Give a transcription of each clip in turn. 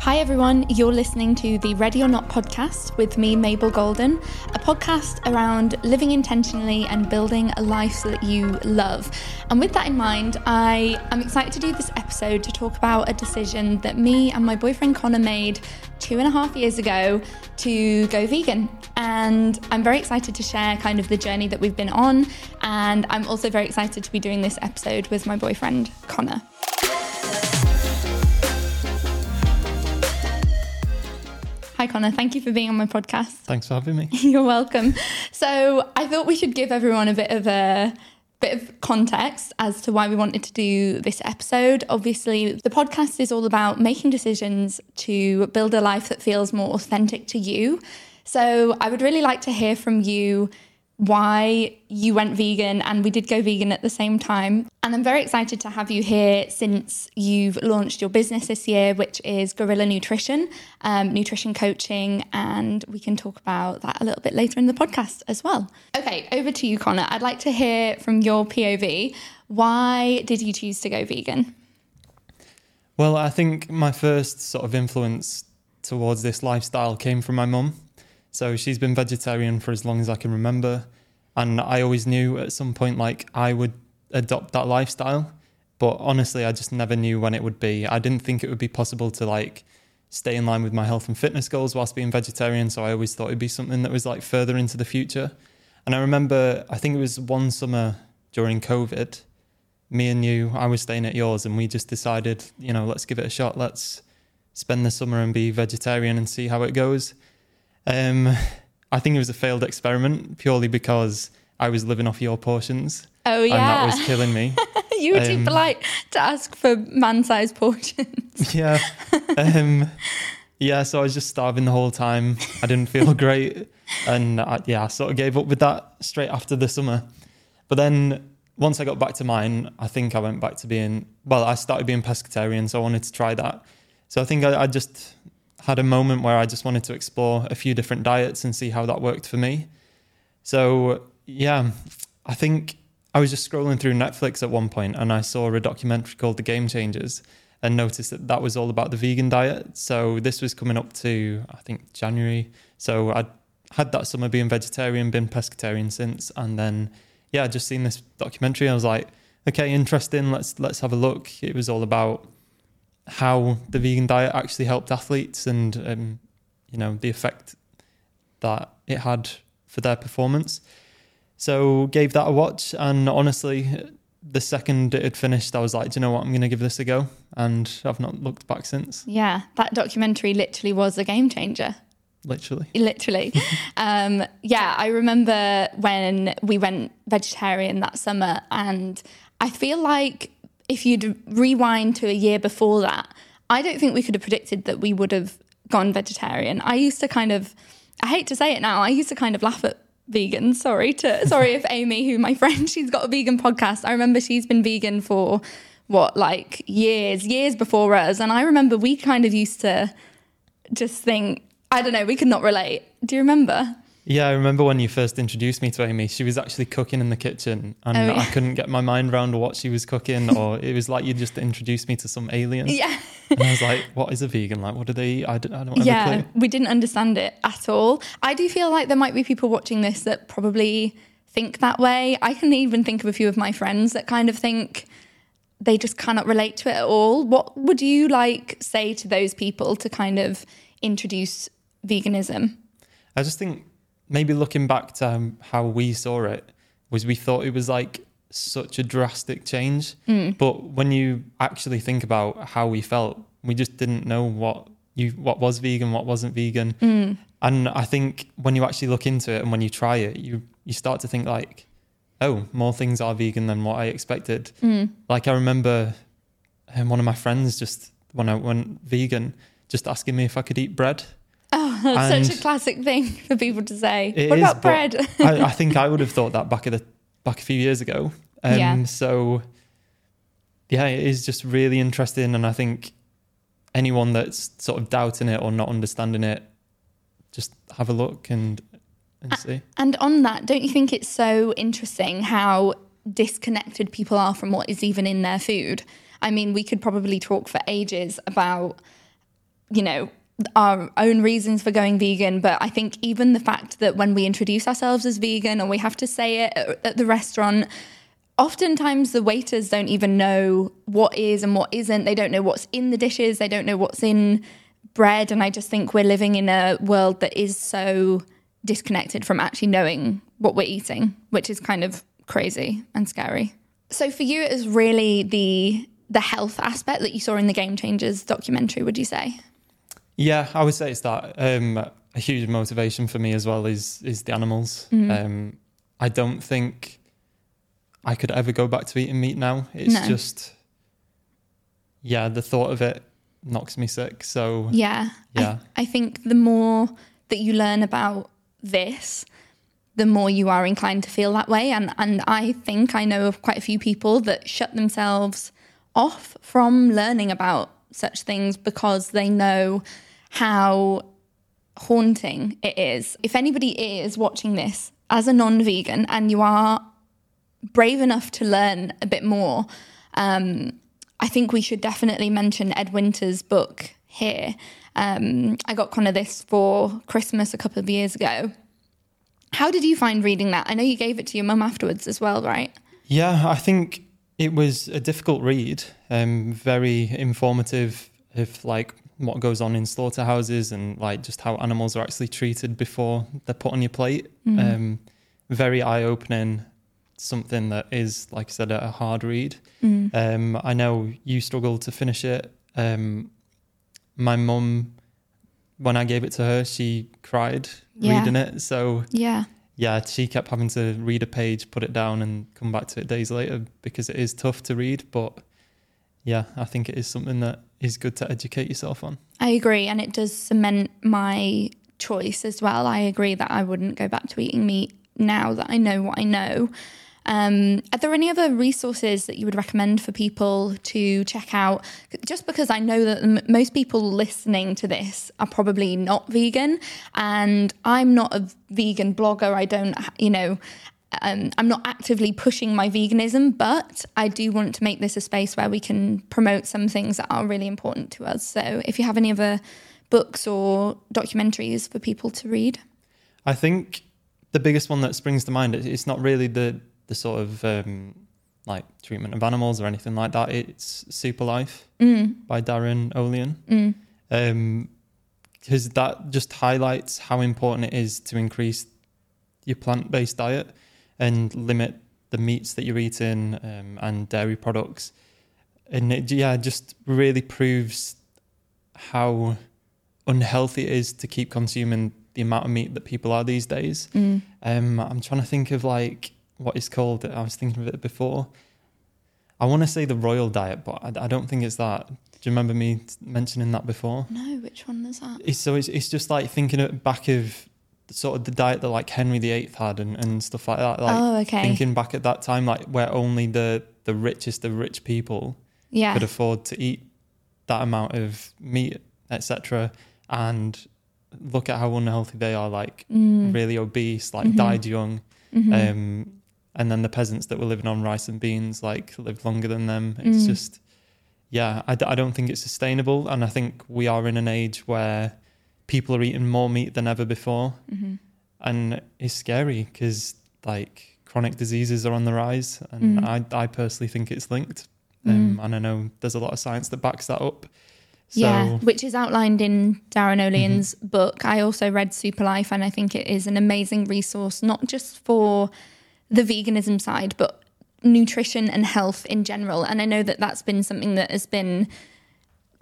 Hi, everyone. You're listening to the Ready or Not podcast with me, Mabel Goulden, a podcast around living intentionally and building a life that you love. And with that in mind, I am excited to do this episode to talk about a decision that me and my boyfriend Connor made two and a half years ago to go vegan. And I'm very excited to share kind of the journey that we've been on. And I'm also very excited to be doing this episode with my boyfriend Connor. Hi, Connor. Thank you for being on my podcast. Thanks for having me. You're welcome. So, I thought we should give everyone a bit of a bit of context as to why we wanted to do this episode. Obviously, the podcast is all about making decisions to build a life that feels more authentic to you. So, I would really like to hear from you why you went vegan and we did go vegan at the same time. And I'm very excited to have you here since you've launched your business this year, which is Guerrilla Nutrition, um, nutrition coaching, and we can talk about that a little bit later in the podcast as well. Okay, over to you, Connor. I'd like to hear from your POV. Why did you choose to go vegan? Well, I think my first sort of influence towards this lifestyle came from my mum. So she's been vegetarian for as long as I can remember. And I always knew at some point, like, I would adopt that lifestyle. But honestly, I just never knew when it would be. I didn't think it would be possible to, like, stay in line with my health and fitness goals whilst being vegetarian. So I always thought it'd be something that was, like, further into the future. And I remember, I think it was one summer during COVID, me and you, I was staying at yours, and we just decided, you know, let's give it a shot. Let's spend the summer and be vegetarian and see how it goes. Um, I think it was a failed experiment purely because I was living off your portions. Oh yeah, and that was killing me. you were too Um, polite to ask for man-sized portions. yeah, um, yeah. So I was just starving the whole time. I didn't feel great, and I, yeah, I sort of gave up with that straight after the summer. But then once I got back to mine, I think I went back to being well. I started being pescatarian, so I wanted to try that. So I think I, I just had a moment where I just wanted to explore a few different diets and see how that worked for me. So yeah, I think I was just scrolling through Netflix at one point and I saw a documentary called The Game Changers and noticed that that was all about the vegan diet. So this was coming up to I think January. So I'd had that summer being vegetarian, been pescatarian since, and then yeah, just seen this documentary. I was like, okay, interesting. Let's let's have a look. It was all about how the vegan diet actually helped athletes and um, you know the effect that it had for their performance. So gave that a watch, and honestly, the second it had finished, I was like, Do you know what? I'm going to give this a go, and I've not looked back since. yeah, that documentary literally was a game changer. Literally, literally. um, yeah, I remember when we went vegetarian that summer, and I feel like if you'd rewind to a year before that, I don't think we could have predicted that we would have gone vegetarian. I used to kind of, I hate to say it now, I used to kind of laugh at vegans. Sorry to, sorry if Amy, who my friend, she's got a vegan podcast. I remember she's been vegan for what, like years, years before us, and I remember we kind of used to just think, I don't know, we could not relate. Do you remember? Yeah. I remember when you first introduced me to Amy. She was actually cooking in the kitchen, and Oh, yeah. I couldn't get my mind around what she was cooking, or it was like you just introduced me to some alien. Yeah. And I was like, "What is a vegan? Like, what do they eat? I don't, I don't yeah, a clue." we didn't understand it at all. I do feel like there might be people watching this that probably think that way. I can even think of a few of my friends that kind of think they just cannot relate to it at all. What would you like say to those people to kind of introduce veganism? I just think maybe looking back to um, how we saw it was we thought it was like such a drastic change, but when you actually think about how we felt, we just didn't know what you what was vegan, what wasn't vegan, and I think when you actually look into it and when you try it, you you start to think like, oh, more things are vegan than what I expected. Like I remember um, one of my friends just when I went vegan, just asking me if I could eat bread. Oh, that's And- such a classic thing for people to say. What is, about bread? I, I think I would have thought that back at the back a few years ago. Um, Yeah. So yeah, it is just really interesting, and I think anyone that's sort of doubting it or not understanding it, just have a look and and see. And on that, don't you think it's so interesting how disconnected people are from what is even in their food? I mean, we could probably talk for ages about you know, our own reasons for going vegan, but I think even the fact that when we introduce ourselves as vegan or we have to say it at, at the restaurant, oftentimes the waiters don't even know what is and what isn't. They don't know what's in the dishes, they don't know what's in bread. And I just think we're living in a world that is so disconnected from actually knowing what we're eating, which is kind of crazy and scary. So for you, it was really the the health aspect that you saw in the Game Changers documentary. Would you say? Yeah, I would say it's that. Um, a huge motivation for me as well is is the animals. Mm. Um, I don't think I could ever go back to eating meat now. It's No. just, yeah, the thought of it knocks me sick. So Yeah. Yeah. I, I think the more that you learn about this, the more you are inclined to feel that way. And and I think I know of quite a few people that shut themselves off from learning about such things because they know how haunting it is. If anybody is watching this as a non-vegan and you are brave enough to learn a bit more, um, I think we should definitely mention Ed Winters' book here. Um, I got kind of this for Christmas a couple of years ago. How did you find reading that? I know you gave it to your mum afterwards as well, right? Yeah, I think it was a difficult read, um, very informative if like what goes on in slaughterhouses and like just how animals are actually treated before they're put on your plate. Um, very eye opening, something that is, like I said, a hard read. Um, I know you struggled to finish it. Um, my mum, when I gave it to her, she cried Yeah. reading it. So Yeah. yeah, she kept having to read a page, put it down, and come back to it days later because it is tough to read. But yeah, I think it is something that is good to educate yourself on. I agree, and it does cement my choice as well. I agree that I wouldn't go back to eating meat now that I know what I know. Um, are there any other resources that you would recommend for people to check out? Just because I know that m- most people listening to this are probably not vegan, and I'm not a vegan blogger. I don't, you know, um, I'm not actively pushing my veganism, but I do want to make this a space where we can promote some things that are really important to us. So if you have any other books or documentaries for people to read, I think the biggest one that springs to mind is it's not really the the sort of um, like treatment of animals or anything like that. It's SuperLife by Darin Olien. Um, because that just highlights how important it is to increase your plant based diet and limit the meats that you're eating um, and dairy products. And it, yeah, just really proves how unhealthy it is to keep consuming the amount of meat that people are these days. Um, I'm trying to think of like what is called. I was thinking of it before. I want to say the royal diet, but I, I don't think it's that. Do you remember me mentioning that before? no, which one is that? It's, so it's, it's just like thinking it back of sort of the diet that like Henry VIII had and, and stuff like that. Like Oh, okay. thinking back at that time, like where only the the richest of rich people Yeah, could afford to eat that amount of meat, etc. And look at how unhealthy they are, like Mm. really obese, like Mm-hmm. died young. Um, and then the peasants that were living on rice and beans, like lived longer than them. Mm. It's just, yeah, I, d- I don't think it's sustainable. And I think we are in an age where people are eating more meat than ever before. Mm-hmm. And it's scary because, like, chronic diseases are on the rise. And Mm. I, I personally think it's linked. Um, And I know there's a lot of science that backs that up. So, yeah, which is outlined in Darin Olien's book. I also read SuperLife, and I think it is an amazing resource, not just for the veganism side, but nutrition and health in general. And I know that that's been something that has been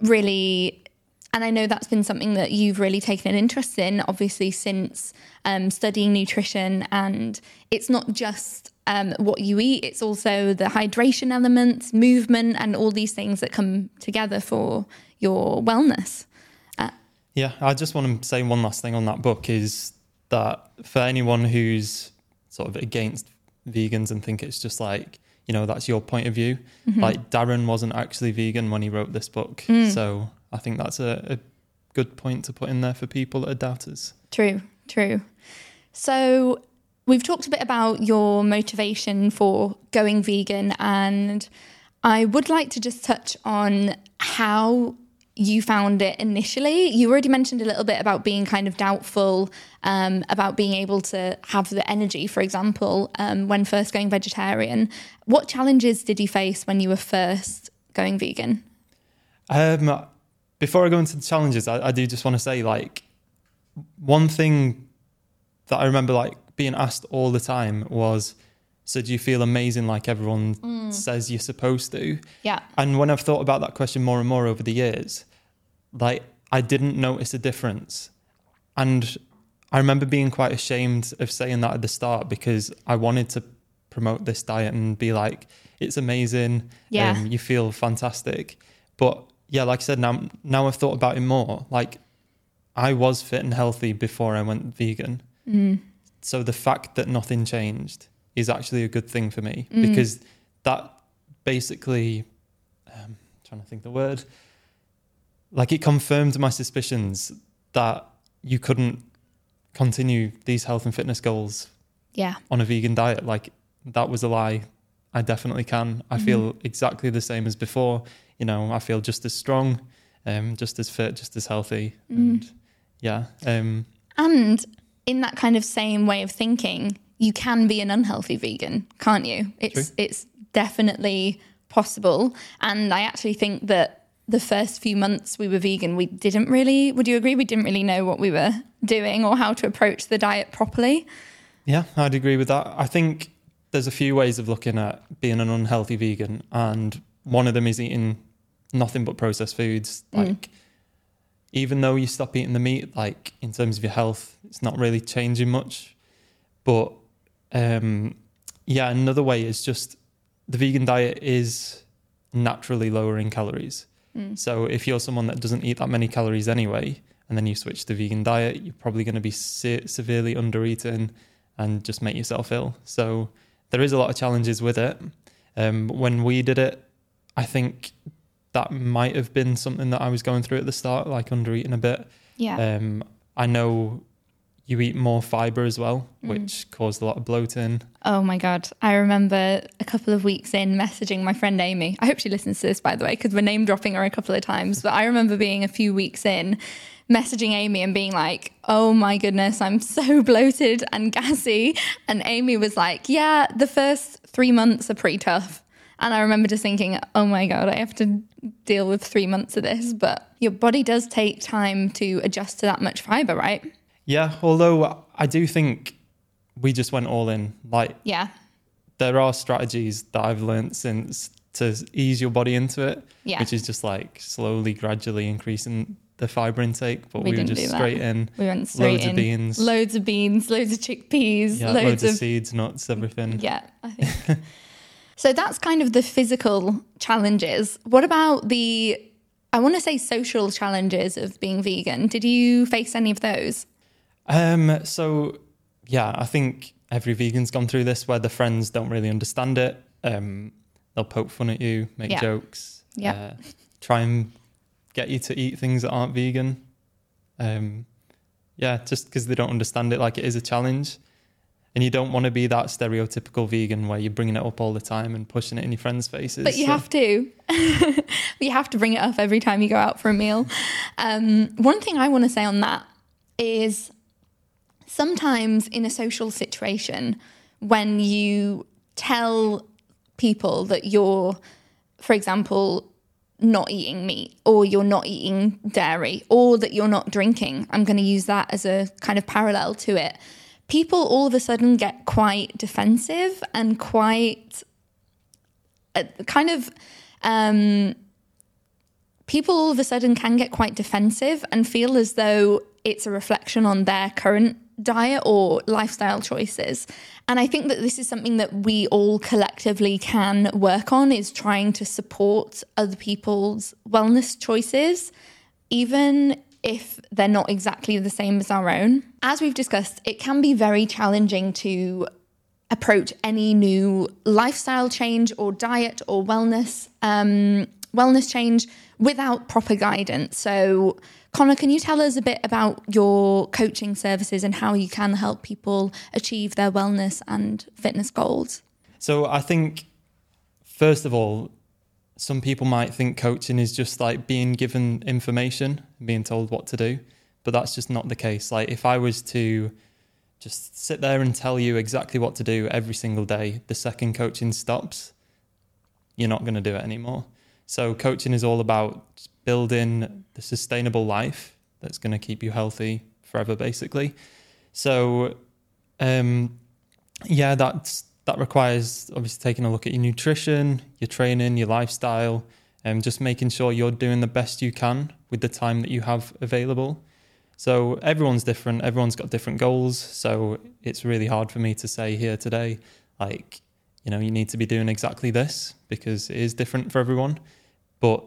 really, and I know that's been something that you've really taken an interest in, obviously, since um, studying nutrition. And it's not just um, what you eat, it's also the hydration elements, movement, and all these things that come together for your wellness. Yeah, I just want to say one last thing on that book is that for anyone who's sort of against vegans and think it's just like, you know, that's your point of view, like Darin wasn't actually vegan when he wrote this book. So I think that's a, a good point to put in there for people that are doubters. True, true. So we've talked a bit about your motivation for going vegan, and I would like to just touch on how you found it initially. You already mentioned a little bit about being kind of doubtful um, about being able to have the energy, for example, um, when first going vegetarian. What challenges did you face when you were first going vegan? Um, before I go into the challenges, I, I do just want to say like one thing that I remember like being asked all the time was, "So do you feel amazing like everyone says you're supposed to?" Yeah. And when I've thought about that question more and more over the years, like I didn't notice a difference. And I remember being quite ashamed of saying that at the start because I wanted to promote this diet and be like, it's amazing. Yeah. Um, you feel fantastic. But yeah, like I said, now now I've thought about it more. Like I was fit and healthy before I went vegan. Mm. So the fact that nothing changed is actually a good thing for me Mm. because that basically, um, trying to think the word, like it confirmed my suspicions that you couldn't continue these health and fitness goals Yeah. on a vegan diet. Like that was a lie. I definitely can. I feel exactly the same as before. You know, I feel just as strong, um, just as fit, just as healthy, and yeah, um, And in that kind of same way of thinking, you can be an unhealthy vegan, can't you? It's True. it's definitely possible. And I actually think that the first few months we were vegan, we didn't really would you agree we didn't really know what we were doing or how to approach the diet properly? Yeah, I'd agree with that. I think there's a few ways of looking at being an unhealthy vegan, and one of them is eating nothing but processed foods. Like, even though you stop eating the meat, like in terms of your health, it's not really changing much. But um, yeah, another way is just the vegan diet is naturally lowering calories. So if you're someone that doesn't eat that many calories anyway, and then you switch to vegan diet, you're probably going to be se- severely under eaten and just make yourself ill. So there is a lot of challenges with it. Um, when we did it, I think that might have been something that I was going through at the start, like under eating a bit. Yeah. Um, I know you eat more fiber as well, which caused a lot of bloating. Oh my God. I remember a couple of weeks in messaging my friend Amy. I hope she listens to this, by the way, because we're name dropping her a couple of times. But I remember being a few weeks in, messaging Amy and being like, oh my goodness, I'm so bloated and gassy. And Amy was like, yeah, the first three months are pretty tough. And I remember just thinking, oh my God, I have to deal with three months of this. But your body does take time to adjust to that much fiber, right? Yeah, although I do think we just went all in. Like Yeah. there are strategies that I've learned since to ease your body into it, Yeah. which is just like slowly, gradually increasing the fiber intake. But We we, were just straight in, We went straight loads in. of beans, Loads of beans, loads of chickpeas, yeah, loads, loads, of of seeds, nuts, everything. Yeah, I think. so that's kind of the physical challenges. What about the, I want to say social challenges of being vegan? Did you face any of those? Um, so yeah, I think every vegan's gone through this where the friends don't really understand it. Um, they'll poke fun at you, make Yeah. jokes, Yeah. uh, try and get you to eat things that aren't vegan. Um, yeah, just because they don't understand it, like it is a challenge, and you don't want to be that stereotypical vegan where you're bringing it up all the time and pushing it in your friends' faces. But you So- have to. you have to bring it up every time you go out for a meal. Um, one thing I want to say on that is sometimes in a social situation, when you tell people that you're, for example, not eating meat or you're not eating dairy or that you're not drinking, I'm going to use that as a kind of parallel to it. People all of a sudden get quite defensive and quite uh, kind of um, people all of a sudden can get quite defensive and feel as though it's a reflection on their current diet or lifestyle choices. And I think that this is something that we all collectively can work on is trying to support other people's wellness choices, even if they're not exactly the same as our own. As we've discussed, it can be very challenging to approach any new lifestyle change or diet or wellness um, wellness change without proper guidance. So, Connor, can you tell us a bit about your coaching services and how you can help people achieve their wellness and fitness goals? So I think, first of all, some people might think coaching is just like being given information, being told what to do, but that's just not the case. Like if I was to just sit there and tell you exactly what to do every single day, the second coaching stops, you're not going to do it anymore. So coaching is all about building the sustainable life that's going to keep you healthy forever, basically. So, um, yeah, that's that requires obviously taking a look at your nutrition, your training, your lifestyle, and just making sure you're doing the best you can with the time that you have available. So everyone's different, everyone's got different goals. So it's really hard for me to say here today, like, you know, you need to be doing exactly this because it is different for everyone. But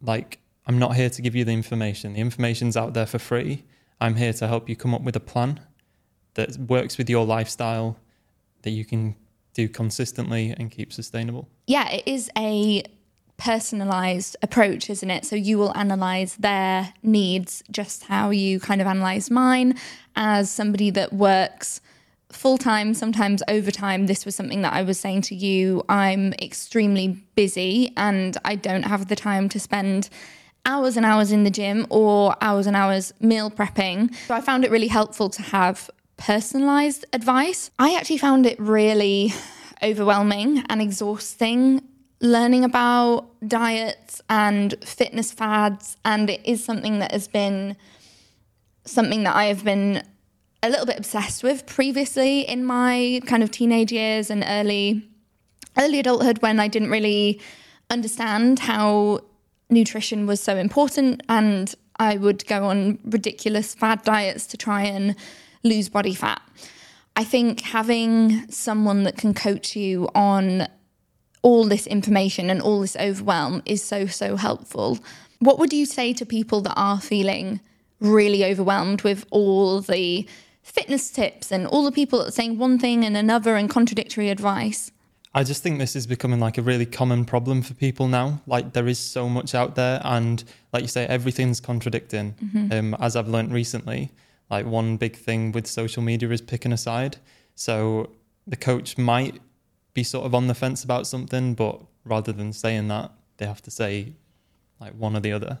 like, I'm not here to give you the information. The information's out there for free. I'm here to help you come up with a plan that works with your lifestyle that you can do consistently and keep sustainable. Yeah, it is a personalized approach, isn't it? So you will analyze their needs just how you kind of analyze mine as somebody that works full time, sometimes overtime. This was something that I was saying to you. I'm extremely busy and I don't have the time to spend hours and hours in the gym or hours and hours meal prepping. So I found it really helpful to have personalized advice. I actually found it really overwhelming and exhausting learning about diets and fitness fads. And it is something that has been something that I have been a little bit obsessed with previously in my kind of teenage years and early early adulthood when I didn't really understand how nutrition was so important and I would go on ridiculous fad diets to try and lose body fat. I think having someone that can coach you on all this information and all this overwhelm is so, so helpful. What would you say to people that are feeling really overwhelmed with all the fitness tips and all the people that are saying one thing and another and contradictory advice? I just think this is becoming like a really common problem for people now. Like there is so much out there, and like you say, everything's contradicting. Mm-hmm. Um, as I've learned recently, like one big thing with social media is picking a side. So the coach might be sort of on the fence about something, but rather than saying that, they have to say like one or the other.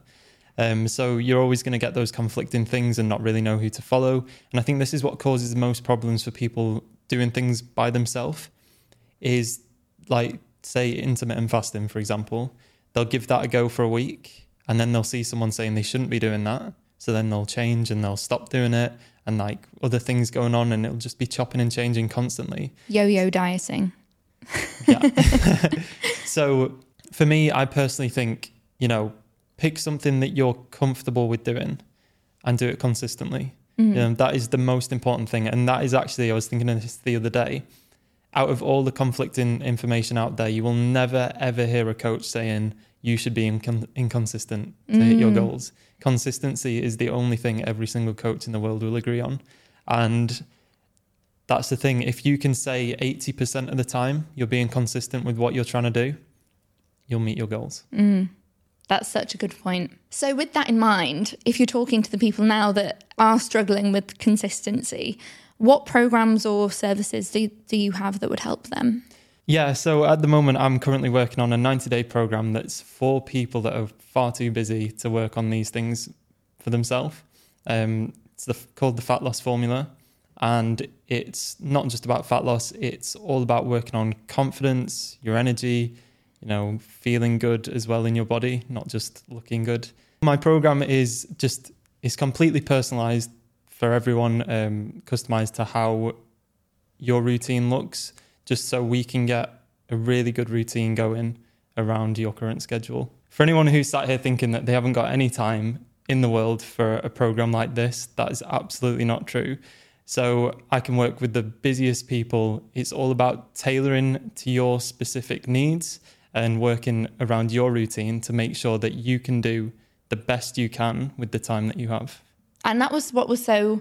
Um, so you're always going to get those conflicting things and not really know who to follow. And I think this is what causes the most problems for people doing things by themselves. Is like say intermittent fasting, for example, they'll give that a go for a week, and then they'll see someone saying they shouldn't be doing that, so then they'll change and they'll stop doing it and like other things going on and it'll just be chopping and changing constantly. Yo yo dieting. yeah. so for me, I personally think, you know, pick something that you're comfortable with doing and do it consistently. Mm-hmm. You know, that is the most important thing. And that is actually, I was thinking of this the other day. Out of all the conflicting information out there, you will never ever hear a coach saying, you should be incon- inconsistent to mm. hit your mm. goals. Consistency is the only thing every single coach in the world will agree on. And that's the thing. If you can say 80% of the time you're being consistent with what you're trying to do, you'll meet your goals. Mm. That's such a good point. So, with that in mind, if you're talking to the people now that are struggling with consistency, what programs or services do, do you have that would help them? Yeah, so at the moment, I'm currently working on a 90 day program that's for people that are far too busy to work on these things for themselves. Um, it's the, called the Fat Loss Formula. And it's not just about fat loss, it's all about working on confidence, your energy, you know, feeling good as well in your body, not just looking good. My program is just is completely personalized for everyone, um, customized to how your routine looks just so we can get a really good routine going around your current schedule. For anyone who's sat here thinking that they haven't got any time in the world for a program like this, that is absolutely not true. So I can work with the busiest people. It's all about tailoring to your specific needs and working around your routine to make sure that you can do the best you can with the time that you have. And that was what was so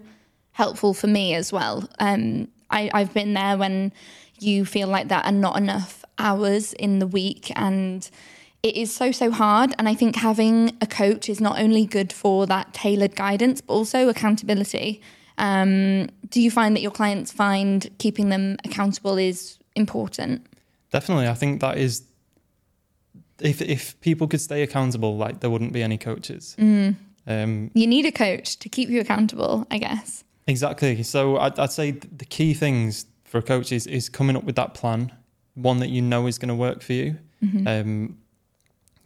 helpful for me as well. Um, I, I've been there when you feel like that are not enough hours in the week and it is so so hard and i think having a coach is not only good for that tailored guidance but also accountability um, do you find that your clients find keeping them accountable is important definitely i think that is if if people could stay accountable, like there wouldn't be any coaches. Mm. Um, You need a coach to keep you accountable, I guess. exactly. So I'd, I'd say the key things for a coach is is coming up with that plan, one that you know is going to work for you.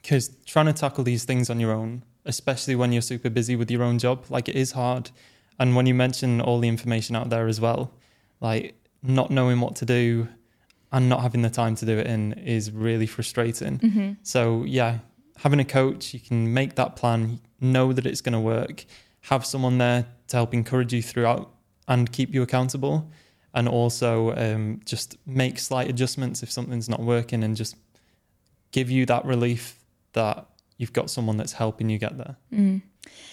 Because trying to tackle these things on your own, especially when you're super busy with your own job, like it is hard. And when you mention all the information out there as well, like not knowing what to do and not having the time to do it in is really frustrating. Mhm. So yeah, having a coach, you can make that plan, know that it's going to work, have someone there to help encourage you throughout and keep you accountable, and also um, just make slight adjustments if something's not working, and just give you that relief that you've got someone that's helping you get there. Mm.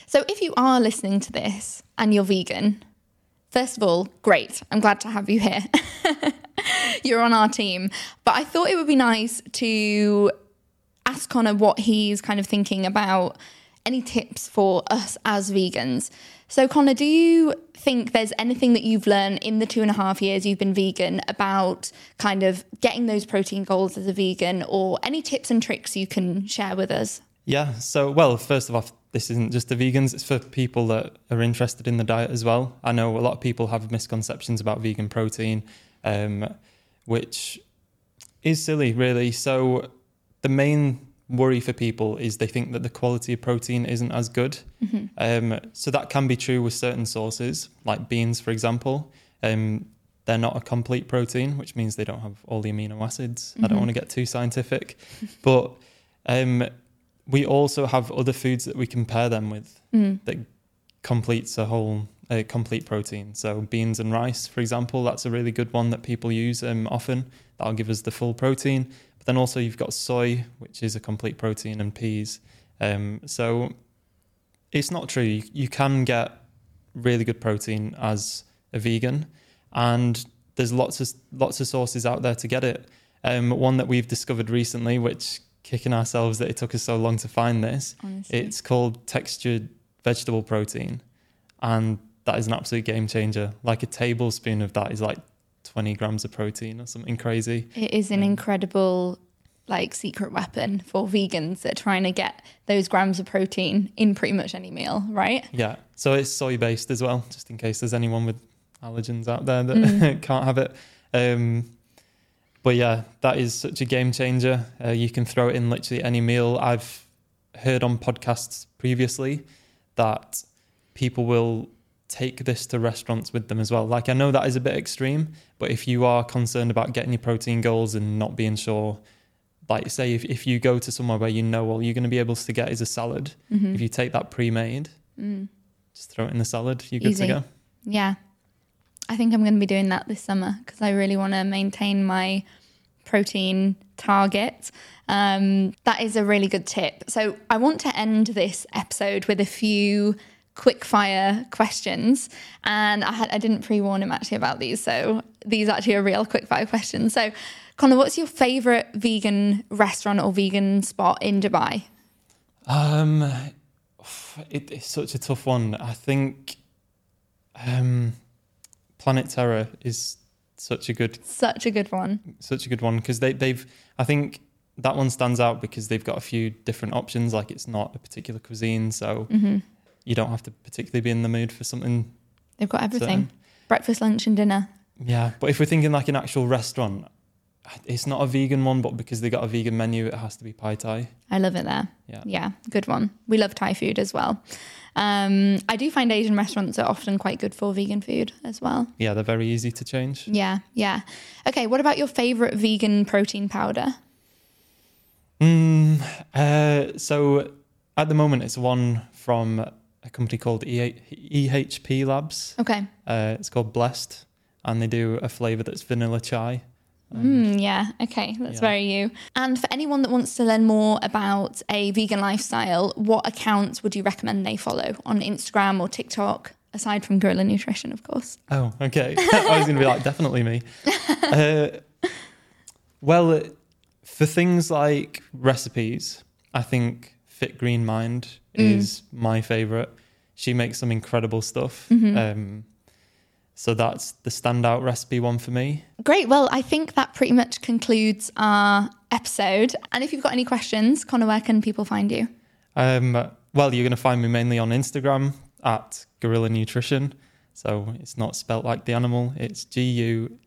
So, if you are listening to this and you're vegan, first of all, great. I'm glad to have you here. you're on our team. But I thought it would be nice to ask Connor what he's kind of thinking about any tips for us as vegans. So, Connor, do you think there's anything that you've learned in the two and a half years you've been vegan about kind of getting those protein goals as a vegan or any tips and tricks you can share with us? Yeah. So, well, first of all, this isn't just the vegans, it's for people that are interested in the diet as well. I know a lot of people have misconceptions about vegan protein, um, which is silly, really. So, the main worry for people is they think that the quality of protein isn't as good. Um, so, that can be true with certain sources, like beans, for example. Um, they're not a complete protein, which means they don't have all the amino acids. I don't Mhm. want to get too scientific, but um, we also have other foods that we can pair them with Mm. that completes a whole a complete protein. So beans and rice, for example, that's a really good one that people use um, often. That'll give us the full protein. But then also you've got soy, which is a complete protein, and peas. Um, so it's not true. You, you can get really good protein as a vegan, and there's lots of lots of sources out there to get it. Um, one that we've discovered recently, which kicking ourselves that it took us so long to find this, Honestly. it's called textured vegetable protein, and that is an absolute game changer. Like a tablespoon of that is like 20 grams of protein or something crazy. It is an Um, incredible like secret weapon for vegans that are trying to get those grams of protein in pretty much any meal, right? Yeah, so it's soy based as well, just in case there's anyone with allergens out there that Mm. can't have it. Um, but yeah, that is such a game changer. Uh, you can throw it in literally any meal. I've heard on podcasts previously that people will take this to restaurants with them as well. Like I know that is a bit extreme, but if you are concerned about getting your protein goals and not being sure, like say if, if you go to somewhere where you know all you're going to be able to get is a salad, Mhm. if you take that pre-made, Mm. just throw it in the salad, you're good Easy. to go. Yeah. I think I'm going to be doing that this summer because I really want to maintain my protein target. Um, that is a really good tip. So I want to end this episode with a few quick fire questions. And I, had, I didn't pre warn him actually about these. So these are actually are real quick fire questions. So, Connor, what's your favorite vegan restaurant or vegan spot in Dubai? Um, it, it's such a tough one. I think um, Planet Terror is such a good Such a good one. such a good one because they they've I think that one stands out because they've got a few different options. Like it's not a particular cuisine, so hmm you don't have to particularly be in the mood for something. They've got everything certain. breakfast, lunch, and dinner. Yeah, but if we're thinking like an actual restaurant, it's not a vegan one, but because they got a vegan menu, it has to be Pai Thai. I love it there. Yeah. Yeah, good one. We love Thai food as well. Um, I do find Asian restaurants are often quite good for vegan food as well. Yeah, they're very easy to change. Yeah, yeah. Okay, what about your favorite vegan protein powder? Mm, uh, so at the moment, it's one from a company called EHP Labs. Okay. Uh, it's called Blessed, and they do a flavor that's vanilla chai. Mm, yeah, okay, that's Yeah. very you. And for anyone that wants to learn more about a vegan lifestyle, what accounts would you recommend they follow on Instagram or TikTok, aside from Guerrilla Nutrition, of course? Oh, okay. I was going to be like, definitely me. Uh, well, for things like recipes, I think Fit Green Mind Mm. is my favorite. She makes some incredible stuff. Mhm. Um, So that's the standout recipe one for me. Great. Well, I think that pretty much concludes our episode. And if you've got any questions, Connor, where can people find you? Um, well, you're going to find me mainly on Instagram at Guerrilla Nutrition. So it's not spelt like the animal, it's G U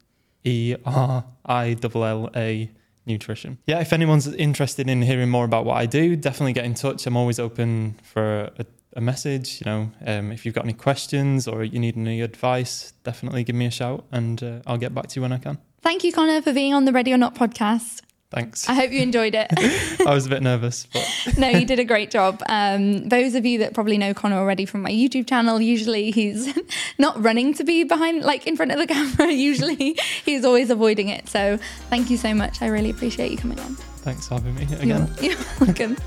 E R I L L A Nutrition. Yeah, if anyone's interested in hearing more about what I do, definitely get in touch. I'm always open for a, a message. You know, um, if you've got any questions or you need any advice, definitely give me a shout and uh, I'll get back to you when I can. Thank you, Connor, for being on the Ready or Not podcast. Thanks. I hope you enjoyed it. I was a bit nervous, but no, you did a great job. Um, those of you that probably know Connor already from my YouTube channel, usually he's not running to be behind, like in front of the camera. Usually he's always avoiding it. So thank you so much. I really appreciate you coming on. Thanks for having me again. You're, you're welcome.